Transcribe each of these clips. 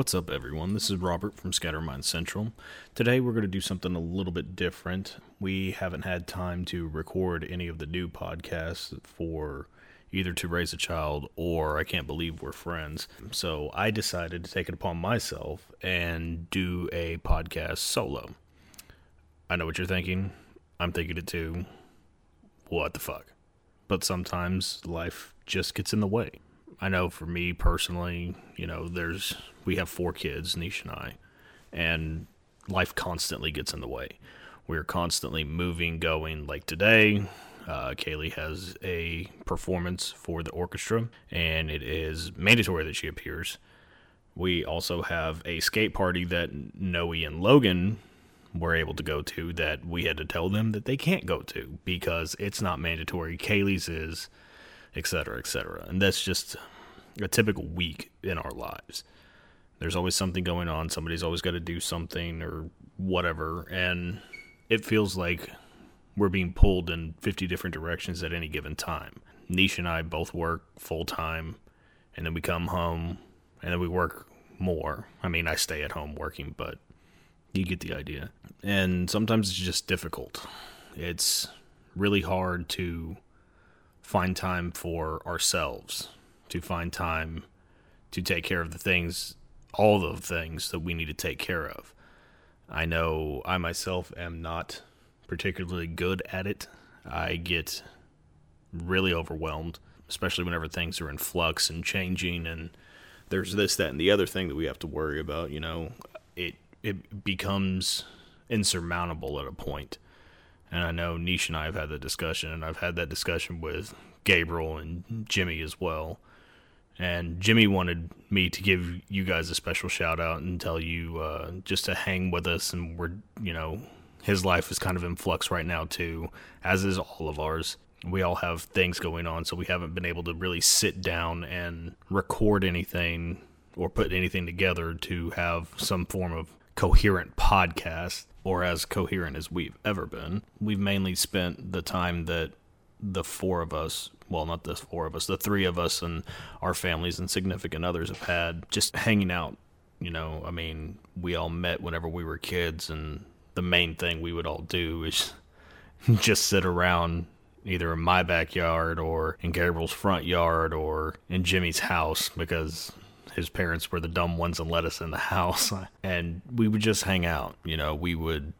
What's up, everyone? This is Robert from Scattermind Central. Today, we're going to do something a little bit different. We haven't had time to record any of the new podcasts for either To Raise a Child or I Can't Believe We're Friends. So I decided to take it upon myself and do a podcast solo. I know what you're thinking. I'm thinking it too. What the fuck? But sometimes life just gets in the way. I know for me personally, you know, there's we have four kids, Niche and I, and life constantly gets in the way. We're constantly moving, going. Like today, uh, Kaylee has a performance for the orchestra, and it is mandatory that she appears. We also have a skate party that Noe and Logan were able to go to that we had to tell them that they can't go to because it's not mandatory. Kaylee's is, etc., etc. And that's just a typical week in our lives. There's always something going on. Somebody's always got to do something or whatever. And it feels like we're being pulled in 50 different directions at any given time. Niche and I both work full time, and then we come home, and then we work more. I mean, I stay at home working, but you get the idea. And sometimes it's just difficult. It's really hard to find time for ourselves, to find time to take care of the things all the things that we need to take care of. I know I myself am not particularly good at it. I get really overwhelmed, especially whenever things are in flux and changing and there's this, that, and the other thing that we have to worry about, you know, it it becomes insurmountable at a point. And I know Niche and I have had that discussion, and I've had that discussion with Gabriel and Jimmy as well. And Jimmy wanted me to give you guys a special shout out and tell you uh, just to hang with us. And we're, you know, his life is kind of in flux right now, too, as is all of ours. We all have things going on, so we haven't been able to really sit down and record anything or put anything together to have some form of coherent podcast or as coherent as we've ever been. We've mainly spent the time that the four of us well, not the four of us, the three of us and our families and significant others have had just hanging out. You know, I mean, we all met whenever we were kids, and the main thing we would all do is just sit around either in my backyard or in Gabriel's front yard or in Jimmy's house because his parents were the dumb ones and let us in the house and we would just hang out you know we would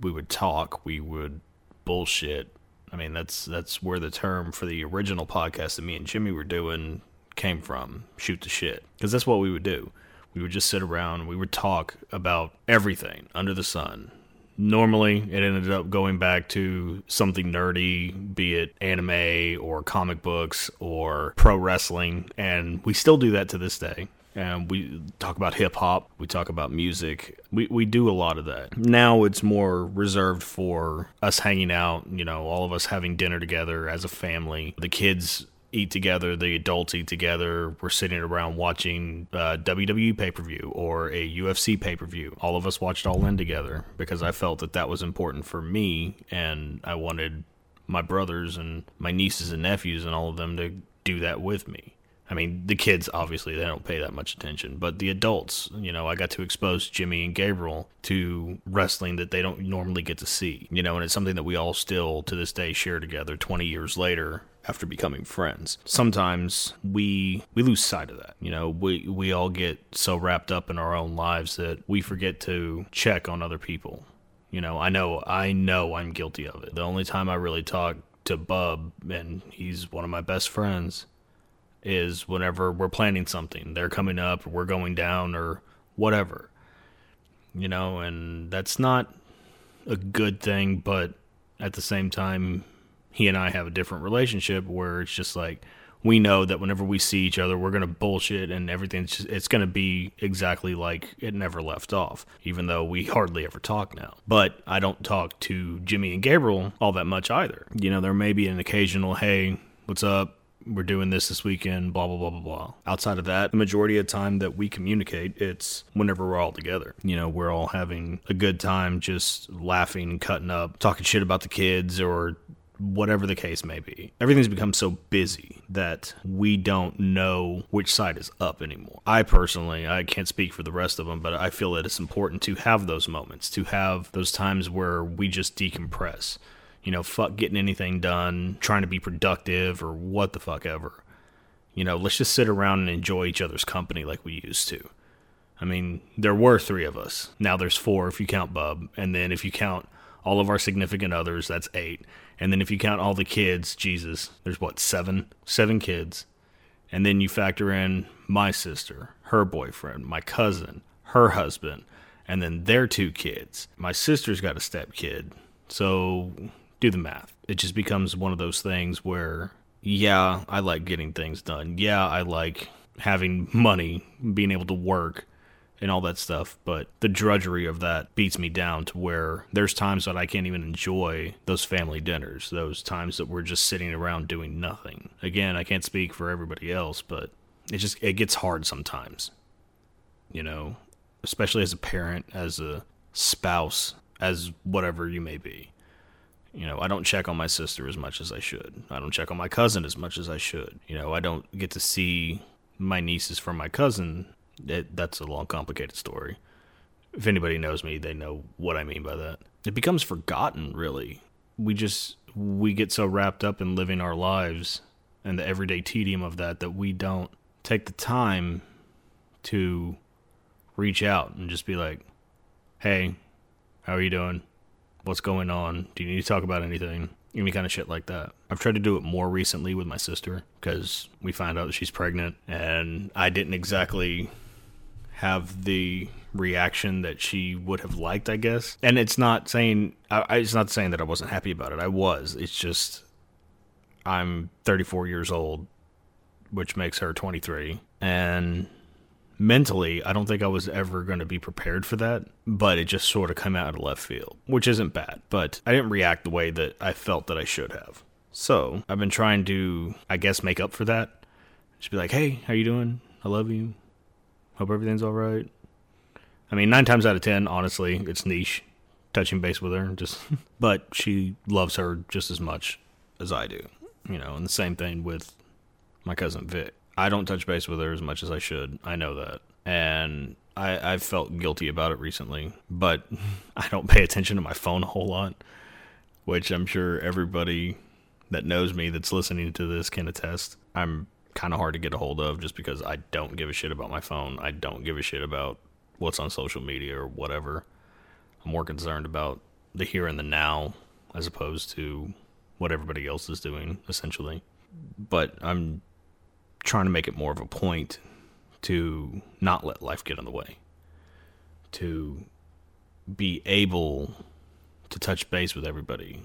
we would talk we would bullshit I mean, that's that's where the term for the original podcast that me and Jimmy were doing came from. Shoot the shit, because that's what we would do. We would just sit around. We would talk about everything under the sun. Normally, it ended up going back to something nerdy, be it anime or comic books or pro wrestling, and we still do that to this day and we talk about hip hop, we talk about music. We we do a lot of that. Now it's more reserved for us hanging out, you know, all of us having dinner together as a family. The kids eat together, the adults eat together. We're sitting around watching uh, WWE pay per view or a UFC pay per view. All of us watched All In together because I felt that that was important for me, and I wanted my brothers and my nieces and nephews and all of them to do that with me. I mean, the kids obviously they don't pay that much attention, but the adults, you know, I got to expose Jimmy and Gabriel to wrestling that they don't normally get to see, you know, and it's something that we all still to this day share together 20 years later after becoming friends. Sometimes we we lose sight of that. You know, we we all get so wrapped up in our own lives that we forget to check on other people. You know, I know I know I'm guilty of it. The only time I really talk to Bub and he's one of my best friends is whenever we're planning something, they're coming up, we're going down, or whatever. You know, and that's not a good thing, but at the same time, he and I have a different relationship where it's just like we know that whenever we see each other, we're gonna bullshit and everything's just, it's gonna be exactly like it never left off. Even though we hardly ever talk now, but I don't talk to Jimmy and Gabriel all that much either. You know, there may be an occasional hey, what's up? We're doing this this weekend, blah, blah, blah, blah, blah. Outside of that, the majority of time that we communicate, it's whenever we're all together. You know, we're all having a good time, just laughing, cutting up, talking shit about the kids or whatever the case may be. Everything's become so busy that we don't know which side is up anymore. I personally, I can't speak for the rest of them, but I feel that it's important to have those moments, to have those times where we just decompress. You know, fuck getting anything done, trying to be productive, or what the fuck ever. You know, let's just sit around and enjoy each other's company like we used to. I mean, there were three of us. Now there's four if you count Bub. And then if you count all of our significant others, that's eight. And then if you count all the kids, Jesus, there's what, seven? Seven kids. And then you factor in my sister, her boyfriend, my cousin, her husband, and then their two kids. My sister's got a step kid. So do the math. It just becomes one of those things where, yeah, I like getting things done. Yeah, I like having money, being able to work and all that stuff, but the drudgery of that beats me down to where there's times that I can't even enjoy those family dinners, those times that we're just sitting around doing nothing. Again, I can't speak for everybody else, but it just it gets hard sometimes. You know, especially as a parent, as a spouse, as whatever you may be. You know, I don't check on my sister as much as I should. I don't check on my cousin as much as I should. You know, I don't get to see my nieces from my cousin it, that's a long, complicated story. If anybody knows me, they know what I mean by that. It becomes forgotten, really. We just we get so wrapped up in living our lives and the everyday tedium of that that we don't take the time to reach out and just be like, "Hey, how are you doing? What's going on? Do you need to talk about anything?" any kind of shit like that. I've tried to do it more recently with my sister because we find out that she's pregnant, and I didn't exactly have the reaction that she would have liked, I guess. And it's not saying I, it's not saying that I wasn't happy about it. I was. It's just I'm 34 years old, which makes her 23, and mentally, I don't think I was ever going to be prepared for that, but it just sort of came out of left field, which isn't bad, but I didn't react the way that I felt that I should have. So, I've been trying to, I guess, make up for that. Just be like, hey, how you doing? I love you. Hope everything's all right. I mean, nine times out of ten, honestly, it's niche touching base with her. Just, but she loves her just as much as I do. You know, and the same thing with my cousin Vic. I don't touch base with her as much as I should. I know that. And I, I've felt guilty about it recently, but I don't pay attention to my phone a whole lot, which I'm sure everybody that knows me that's listening to this can attest. I'm kind of hard to get a hold of just because I don't give a shit about my phone. I don't give a shit about what's on social media or whatever. I'm more concerned about the here and the now as opposed to what everybody else is doing, essentially. But I'm trying to make it more of a point to not let life get in the way, to be able to touch base with everybody,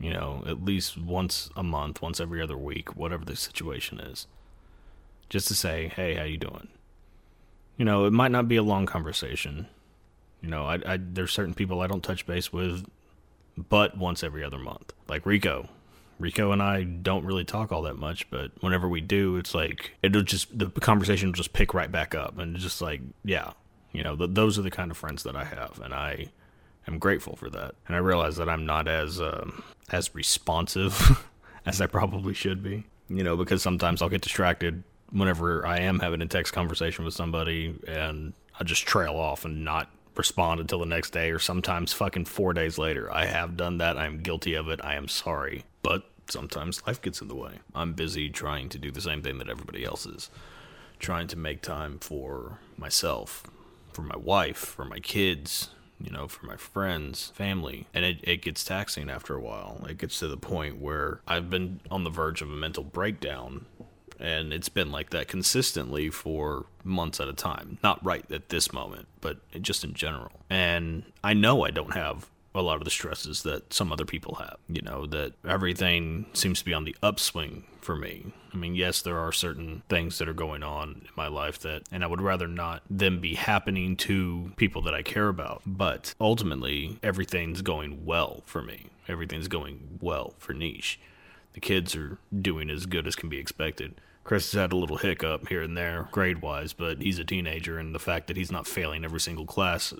you know, at least once a month, once every other week, whatever the situation is, just to say, hey, how you doing? You know, it might not be a long conversation. You know, I, I there's certain people I don't touch base with, but once every other month, like Rico. Rico and I don't really talk all that much, but whenever we do, it's like it'll just the conversation will just pick right back up, and just like yeah, you know, the, those are the kind of friends that I have, and I am grateful for that. And I realize that I'm not as um, as responsive as I probably should be, you know, because sometimes I'll get distracted whenever I am having a text conversation with somebody, and I just trail off and not respond until the next day or sometimes fucking four days later. I have done that. I'm guilty of it. I am sorry. But sometimes life gets in the way. I'm busy trying to do the same thing that everybody else is, trying to make time for myself, for my wife, for my kids, you know, for my friends, family. And it, it gets taxing after a while. It gets to the point where I've been on the verge of a mental breakdown and it's been like that consistently for months at a time. Not right at this moment, but just in general. And I know I don't have a lot of the stresses that some other people have. You know, that everything seems to be on the upswing for me. I mean, yes, there are certain things that are going on in my life that, and I would rather not them be happening to people that I care about. But ultimately, everything's going well for me. Everything's going well for Niche. The kids are doing as good as can be expected. Chris has had a little hiccup here and there, grade wise, but he's a teenager, and the fact that he's not failing every single class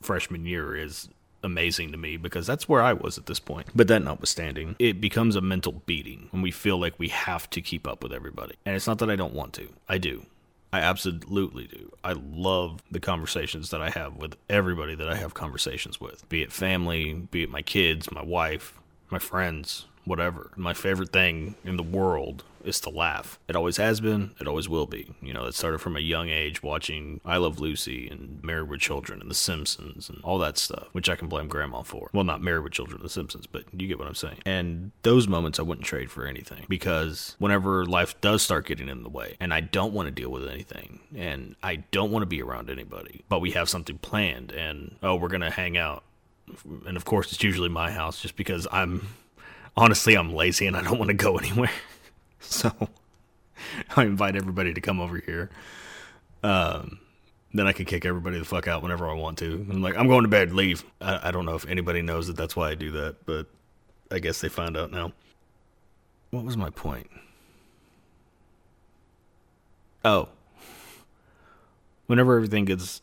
freshman year is amazing to me because that's where I was at this point. But that notwithstanding, it becomes a mental beating when we feel like we have to keep up with everybody. And it's not that I don't want to, I do. I absolutely do. I love the conversations that I have with everybody that I have conversations with, be it family, be it my kids, my wife, my friends, whatever. My favorite thing in the world is to laugh. It always has been, it always will be. You know, it started from a young age watching I Love Lucy and Married with Children and The Simpsons and all that stuff, which I can blame grandma for. Well, not Married with Children, The Simpsons, but you get what I'm saying. And those moments I wouldn't trade for anything because whenever life does start getting in the way and I don't want to deal with anything and I don't want to be around anybody, but we have something planned and oh, we're going to hang out. And of course, it's usually my house just because I'm honestly, I'm lazy and I don't want to go anywhere. so I invite everybody to come over here. Um, then I can kick everybody the fuck out whenever I want to. I'm like, I'm going to bed, leave. I, I don't know if anybody knows that that's why I do that, but I guess they find out now. What was my point? Oh. Whenever everything gets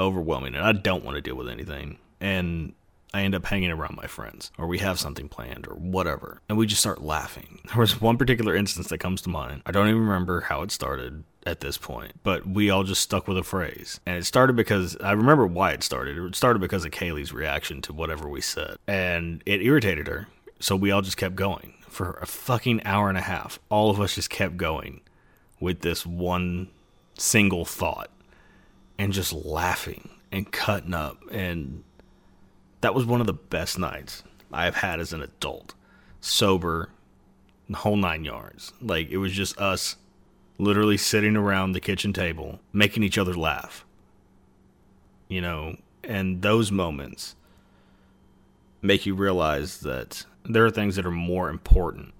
overwhelming and I don't want to deal with anything, and I end up hanging around my friends, or we have something planned, or whatever, and we just start laughing. There was one particular instance that comes to mind. I don't even remember how it started at this point, but we all just stuck with a phrase. And it started because I remember why it started. It started because of Kaylee's reaction to whatever we said, and it irritated her. So we all just kept going for a fucking hour and a half. All of us just kept going with this one single thought and just laughing and cutting up and that was one of the best nights I've had as an adult, sober, the whole nine yards. Like it was just us literally sitting around the kitchen table, making each other laugh. You know, and those moments make you realize that there are things that are more important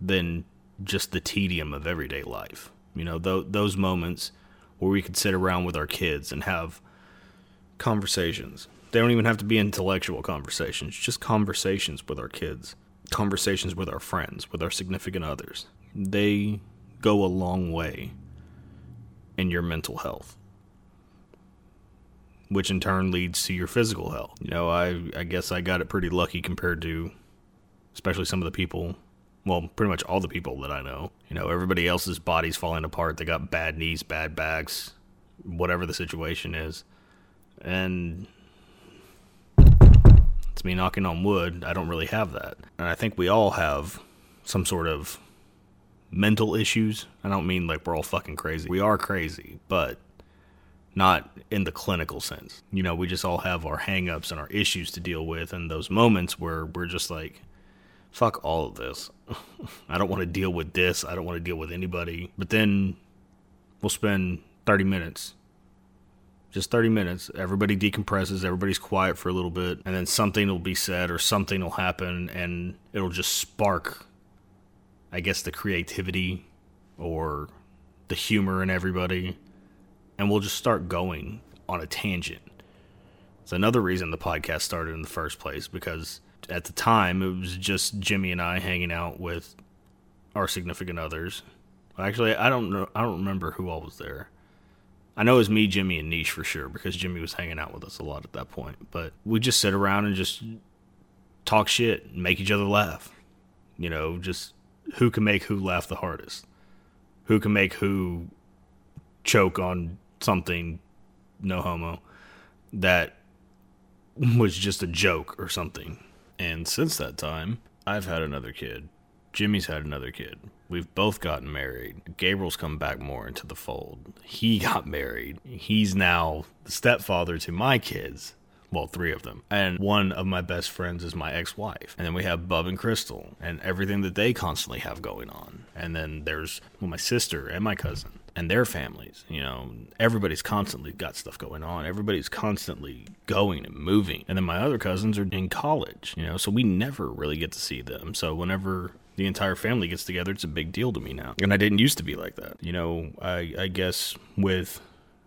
than just the tedium of everyday life. You know, th- those moments where we could sit around with our kids and have conversations they don't even have to be intellectual conversations, just conversations with our kids, conversations with our friends, with our significant others. They go a long way in your mental health, which in turn leads to your physical health. You know, I, I guess I got it pretty lucky compared to, especially some of the people well, pretty much all the people that I know. You know, everybody else's body's falling apart. They got bad knees, bad backs, whatever the situation is. And it's me knocking on wood. I don't really have that. And I think we all have some sort of mental issues. I don't mean like we're all fucking crazy. We are crazy, but not in the clinical sense. You know, we just all have our hangups and our issues to deal with and those moments where we're just like fuck all of this. I don't want to deal with this. I don't want to deal with anybody. But then we'll spend 30 minutes just 30 minutes. Everybody decompresses, everybody's quiet for a little bit, and then something will be said or something will happen, and it'll just spark, I guess, the creativity or the humor in everybody, and we'll just start going on a tangent. It's another reason the podcast started in the first place because at the time it was just Jimmy and I hanging out with our significant others. Actually, I don't know. I don't remember who all was there. I know it was me, Jimmy, and Niche for sure because Jimmy was hanging out with us a lot at that point. But we just sit around and just talk shit, and make each other laugh. You know, just who can make who laugh the hardest, who can make who choke on something, no homo, that was just a joke or something. And since that time, I've had another kid. Jimmy's had another kid. We've both gotten married. Gabriel's come back more into the fold. He got married. He's now the stepfather to my kids. Well, three of them. And one of my best friends is my ex wife. And then we have Bub and Crystal and everything that they constantly have going on. And then there's well, my sister and my cousin and their families. You know, everybody's constantly got stuff going on. Everybody's constantly going and moving. And then my other cousins are in college, you know, so we never really get to see them. So whenever the entire family gets together, it's a big deal to me now. And I didn't used to be like that. You know, I, I guess with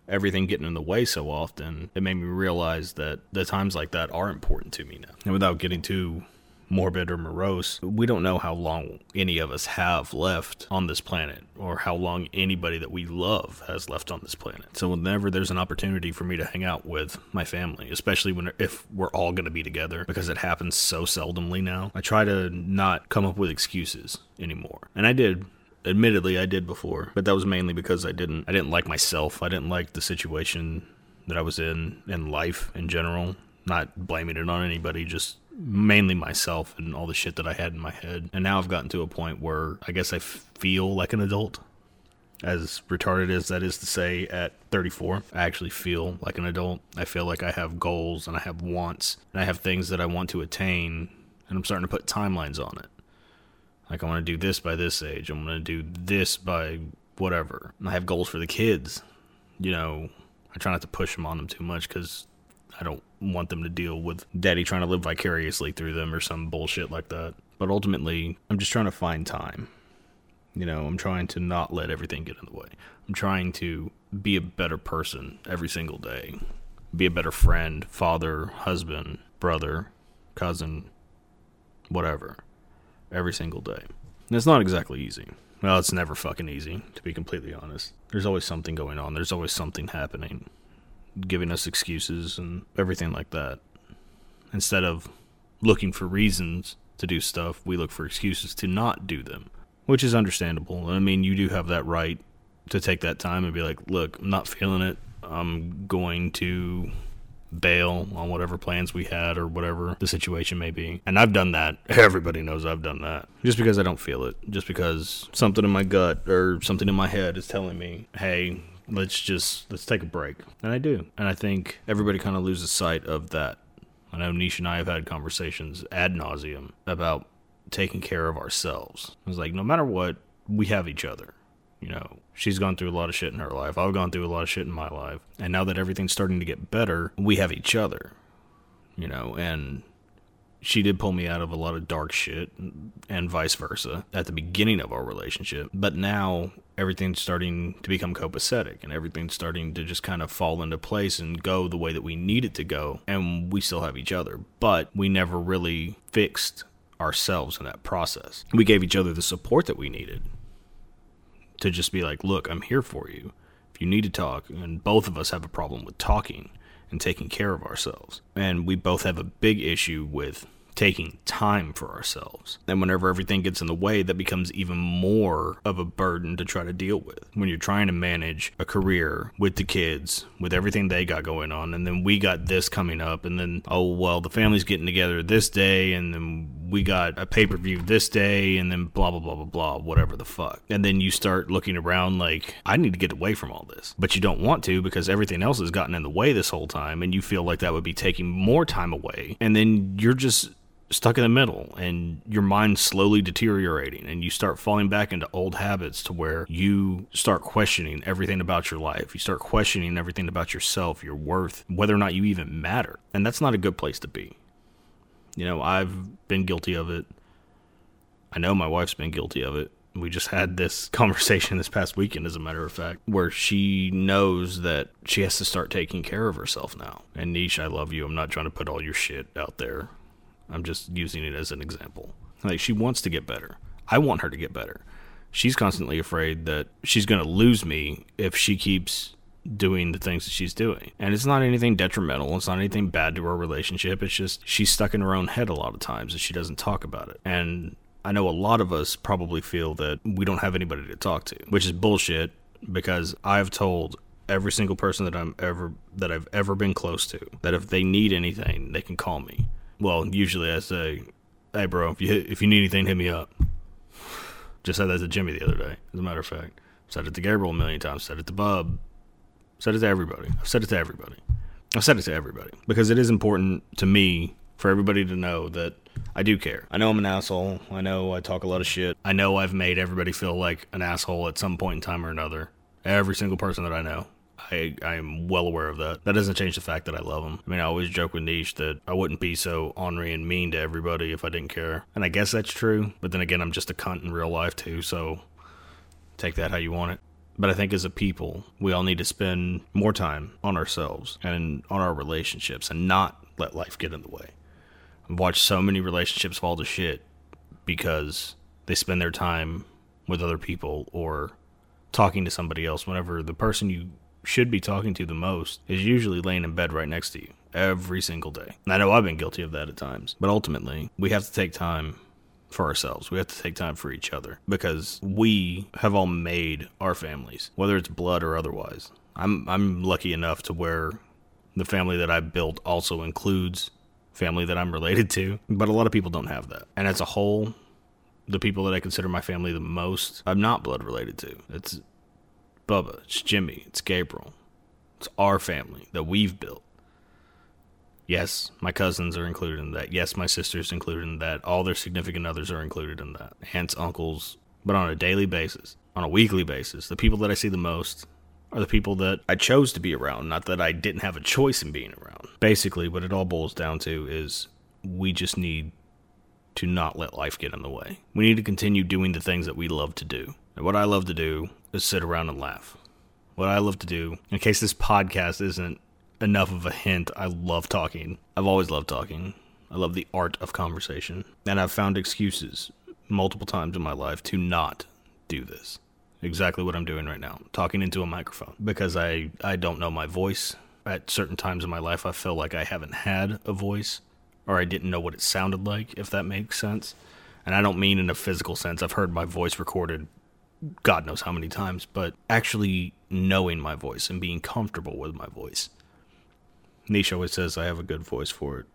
everything getting in the way so often, it made me realize that the times like that are important to me now. And without getting too morbid or morose, we don't know how long any of us have left on this planet or how long anybody that we love has left on this planet. So whenever there's an opportunity for me to hang out with my family, especially when if we're all going to be together because it happens so seldomly now, I try to not come up with excuses anymore. And I did admittedly I did before, but that was mainly because I didn't I didn't like myself. I didn't like the situation that I was in in life in general. Not blaming it on anybody, just mainly myself and all the shit that I had in my head. And now I've gotten to a point where I guess I feel like an adult. As retarded as that is to say at 34, I actually feel like an adult. I feel like I have goals and I have wants and I have things that I want to attain, and I'm starting to put timelines on it. Like, I want to do this by this age, I'm going to do this by whatever. And I have goals for the kids. You know, I try not to push them on them too much because I don't want them to deal with daddy trying to live vicariously through them or some bullshit like that. But ultimately, I'm just trying to find time. You know, I'm trying to not let everything get in the way. I'm trying to be a better person every single day. Be a better friend, father, husband, brother, cousin, whatever. Every single day. And it's not exactly easy. Well, it's never fucking easy, to be completely honest. There's always something going on, there's always something happening giving us excuses and everything like that. Instead of looking for reasons to do stuff, we look for excuses to not do them, which is understandable. I mean, you do have that right to take that time and be like, look, I'm not feeling it. I'm going to bail on whatever plans we had or whatever the situation may be. And I've done that. Everybody knows I've done that. Just because I don't feel it. Just because something in my gut or something in my head is telling me, hey, let's just let's take a break. And i do. And i think everybody kind of loses sight of that. I know niche and i have had conversations ad nauseum about taking care of ourselves. It's like no matter what we have each other you know? She's gone through a lot of shit in her life. I've gone through a lot of shit in my life. And now that everything's starting to get better we have each other you know? And she did pull me out of a lot of dark shit and vice versa at the beginning of our relationship. But now everything's starting to become copacetic and everything's starting to just kind of fall into place and go the way that we need it to go. And we still have each other, but we never really fixed ourselves in that process. We gave each other the support that we needed to just be like, look, I'm here for you. If you need to talk, and both of us have a problem with talking and taking care of ourselves. And we both have a big issue with taking time for ourselves. And whenever everything gets in the way, that becomes even more of a burden to try to deal with. When you're trying to manage a career with the kids, with everything they got going on, and then we got this coming up, and then, oh, well, the family's getting together this day, and then we got a pay per view this day, and then blah, blah, blah, blah, blah, whatever the fuck. And then you start looking around like, I need to get away from all this. But you don't want to because everything else has gotten in the way this whole time, and you feel like that would be taking more time away. And then you're just stuck in the middle and your mind slowly deteriorating and you start falling back into old habits to where you start questioning everything about your life. You start questioning everything about yourself, your worth, whether or not you even matter. And that's not a good place to be. You know, I've been guilty of it. I know my wife's been guilty of it. We just had this conversation this past weekend, as a matter of fact, where she knows that she has to start taking care of herself now. And Niche, I love you. I'm not trying to put all your shit out there I'm just using it as an example. Like she wants to get better. I want her to get better. She's constantly afraid that she's going to lose me if she keeps doing the things that she's doing. And it's not anything detrimental. It's not anything bad to our relationship. It's just she's stuck in her own head a lot of times and she doesn't talk about it. And I know a lot of us probably feel that we don't have anybody to talk to, which is bullshit because I've told every single person that I'm ever that I've ever been close to that if they need anything, they can call me. Well, usually I say, "Hey, bro, if you hit, if you need anything, hit me up." Just said that to Jimmy the other day. As a matter of fact, said it to Gabriel a million times. Said it to Bub. Said it to everybody. I've said it to everybody. I've said it to everybody because it is important to me for everybody to know that I do care. I know I'm an asshole. I know I talk a lot of shit. I know I've made everybody feel like an asshole at some point in time or another. Every single person that I know. I I am well aware of that. That doesn't change the fact that I love him. I mean, I always joke with Niche that I wouldn't be so ornery and mean to everybody if I didn't care. And I guess that's true. But then again, I'm just a cunt in real life too. So take that how you want it. But I think as a people, we all need to spend more time on ourselves and on our relationships and not let life get in the way. I've watched so many relationships fall to shit because they spend their time with other people or talking to somebody else whenever the person you should be talking to the most is usually laying in bed right next to you every single day. And I know I've been guilty of that at times, but ultimately, we have to take time for ourselves. We have to take time for each other because we have all made our families, whether it's blood or otherwise. I'm I'm lucky enough to where the family that I built also includes family that I'm related to, but a lot of people don't have that. And as a whole, the people that I consider my family the most, I'm not blood related to. It's Bubba, it's Jimmy, it's Gabriel. It's our family that we've built. Yes, my cousins are included in that. Yes, my sister's included in that. All their significant others are included in that. Aunts, uncles, but on a daily basis, on a weekly basis, the people that I see the most are the people that I chose to be around, not that I didn't have a choice in being around. Basically, what it all boils down to is we just need to not let life get in the way. We need to continue doing the things that we love to do. And what I love to do is sit around and laugh. What I love to do, in case this podcast isn't enough of a hint, I love talking. I've always loved talking. I love the art of conversation. And I've found excuses multiple times in my life to not do this exactly what I'm doing right now, talking into a microphone because I I don't know my voice. At certain times in my life, I feel like I haven't had a voice or I didn't know what it sounded like, if that makes sense. And I don't mean in a physical sense. I've heard my voice recorded God knows how many times, but actually knowing my voice and being comfortable with my voice. Nisha always says I have a good voice for it.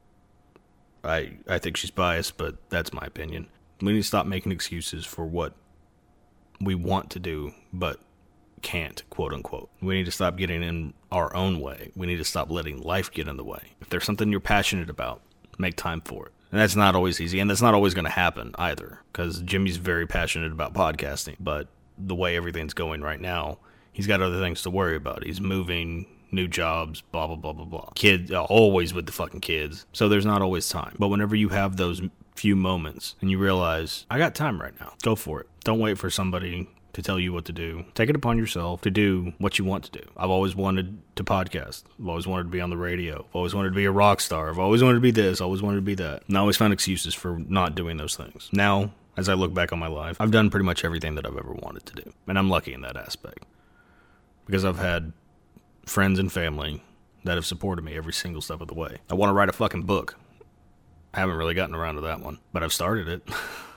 I I think she's biased, but that's my opinion. We need to stop making excuses for what we want to do but can't, quote unquote. We need to stop getting in our own way. We need to stop letting life get in the way. If there's something you're passionate about, make time for it. And that's not always easy, and that's not always going to happen either, because Jimmy's very passionate about podcasting, but the way everything's going right now, he's got other things to worry about. He's moving, new jobs, blah, blah, blah, blah, blah. Kid, uh, always with the fucking kids. So there's not always time. But whenever you have those few moments and you realize, I got time right now, go for it. Don't wait for somebody to tell you what to do. Take it upon yourself to do what you want to do. I've always wanted to podcast. I've always wanted to be on the radio. I've always wanted to be a rock star. I've always wanted to be this. I always wanted to be that. And I always found excuses for not doing those things. Now, as I look back on my life, I've done pretty much everything that I've ever wanted to do. And I'm lucky in that aspect. Because I've had friends and family that have supported me every single step of the way. I want to write a fucking book. I haven't really gotten around to that one, but I've started it.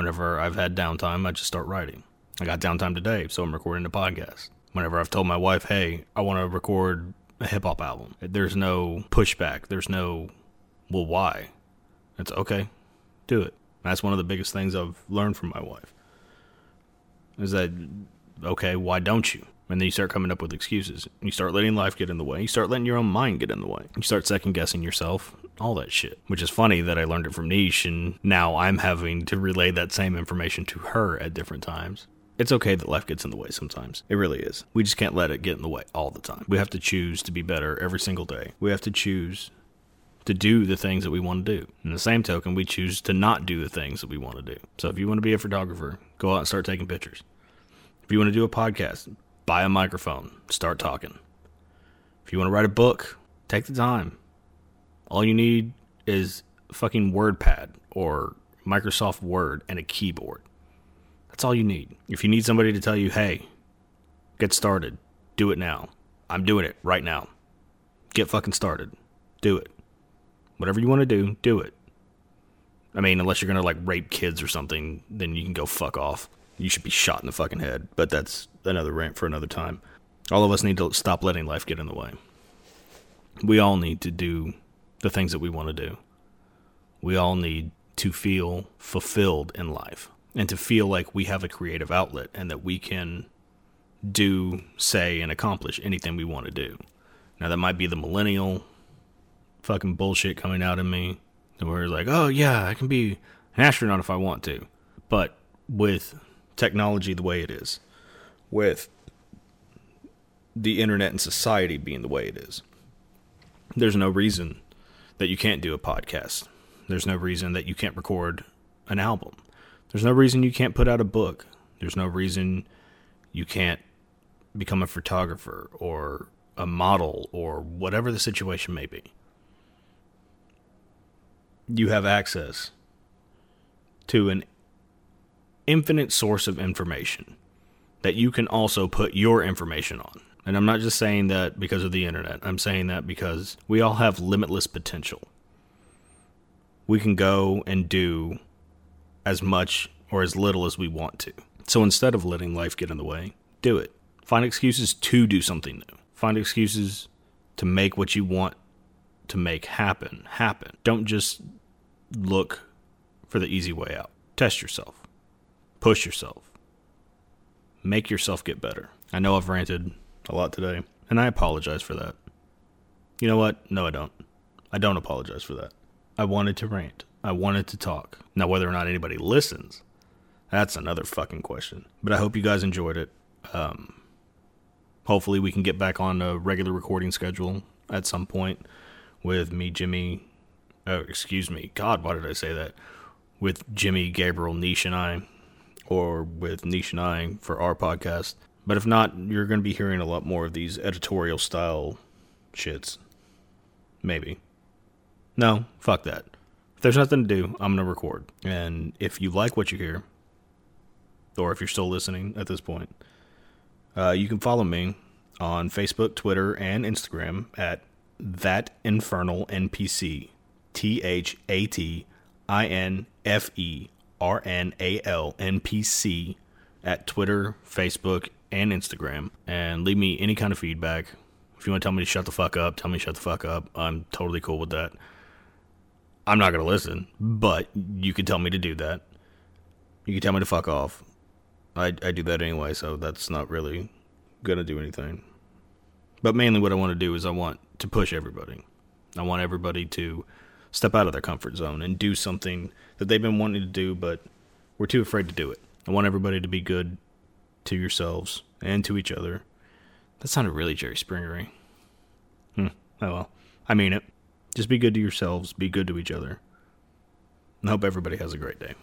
Whenever I've had downtime, I just start writing. I got downtime today, so I'm recording a podcast. Whenever I've told my wife, hey, I want to record a hip hop album, there's no pushback. There's no, well, why? It's okay, do it. That's one of the biggest things I've learned from my wife. Is that, okay, why don't you? And then you start coming up with excuses. You start letting life get in the way. You start letting your own mind get in the way. You start second guessing yourself, all that shit. Which is funny that I learned it from Niche, and now I'm having to relay that same information to her at different times. It's okay that life gets in the way sometimes. It really is. We just can't let it get in the way all the time. We have to choose to be better every single day. We have to choose to do the things that we want to do. In the same token, we choose to not do the things that we want to do. So if you want to be a photographer, go out and start taking pictures. If you want to do a podcast, buy a microphone, start talking. If you want to write a book, take the time. All you need is fucking WordPad or Microsoft Word and a keyboard. That's all you need. If you need somebody to tell you, hey, get started, do it now. I'm doing it right now. Get fucking started. Do it. Whatever you want to do, do it. I mean, unless you're gonna like rape kids or something, then you can go fuck off. You should be shot in the fucking head. But that's another rant for another time. All of us need to stop letting life get in the way. We all need to do the things that we want to do. We all need to feel fulfilled in life and to feel like we have a creative outlet and that we can do, say, and accomplish anything we want to do. Now, that might be the millennial fucking bullshit coming out of me where it's like, oh, yeah, I can be an astronaut if I want to. But with technology the way it is, with the internet and society being the way it is, there's no reason that you can't do a podcast. There's no reason that you can't record an album. There's no reason you can't put out a book. There's no reason you can't become a photographer or a model or whatever the situation may be. you have access to an infinite source of information that you can also put your information on. And I'm not just saying that because of the internet, I'm saying that because we all have limitless potential. We can go and do as much or as little as we want to. So instead of letting life get in the way, do it. Find excuses to do something new. Find excuses to make what you want to make happen happen. Don't just look for the easy way out. Test yourself. Push yourself. Make yourself get better. I know I've ranted a lot today, and I apologize for that. You know what? No, I don't. I don't apologize for that. I wanted to rant. I wanted to talk. Now, whether or not anybody listens, that's another fucking question. But I hope you guys enjoyed it. Um, hopefully, we can get back on a regular recording schedule at some point with me, Jimmy. Oh, excuse me. God, why did I say that? With Jimmy, Gabriel, Niche, and I, or with Niche and I for our podcast. But if not, you're going to be hearing a lot more of these editorial style shits. Maybe. No, fuck that. If there's nothing to do, I'm going to record. And if you like what you hear, or if you're still listening at this point, uh, you can follow me on Facebook, Twitter, and Instagram at that infernal NPC. T H A T I N F E R N A L N P C at Twitter, Facebook, and Instagram. And leave me any kind of feedback. If you want to tell me to shut the fuck up, tell me to shut the fuck up. I'm totally cool with that. I'm not going to listen, but you can tell me to do that. You can tell me to fuck off. I, I do that anyway, so that's not really going to do anything. But mainly what I want to do is I want to push everybody. I want everybody to step out of their comfort zone and do something that they've been wanting to do, but we're too afraid to do it. I want everybody to be good to yourselves and to each other. That sounded really Jerry Springery. Hmm. Oh well. I mean it. Just be good to yourselves, be good to each other. And hope everybody has a great day.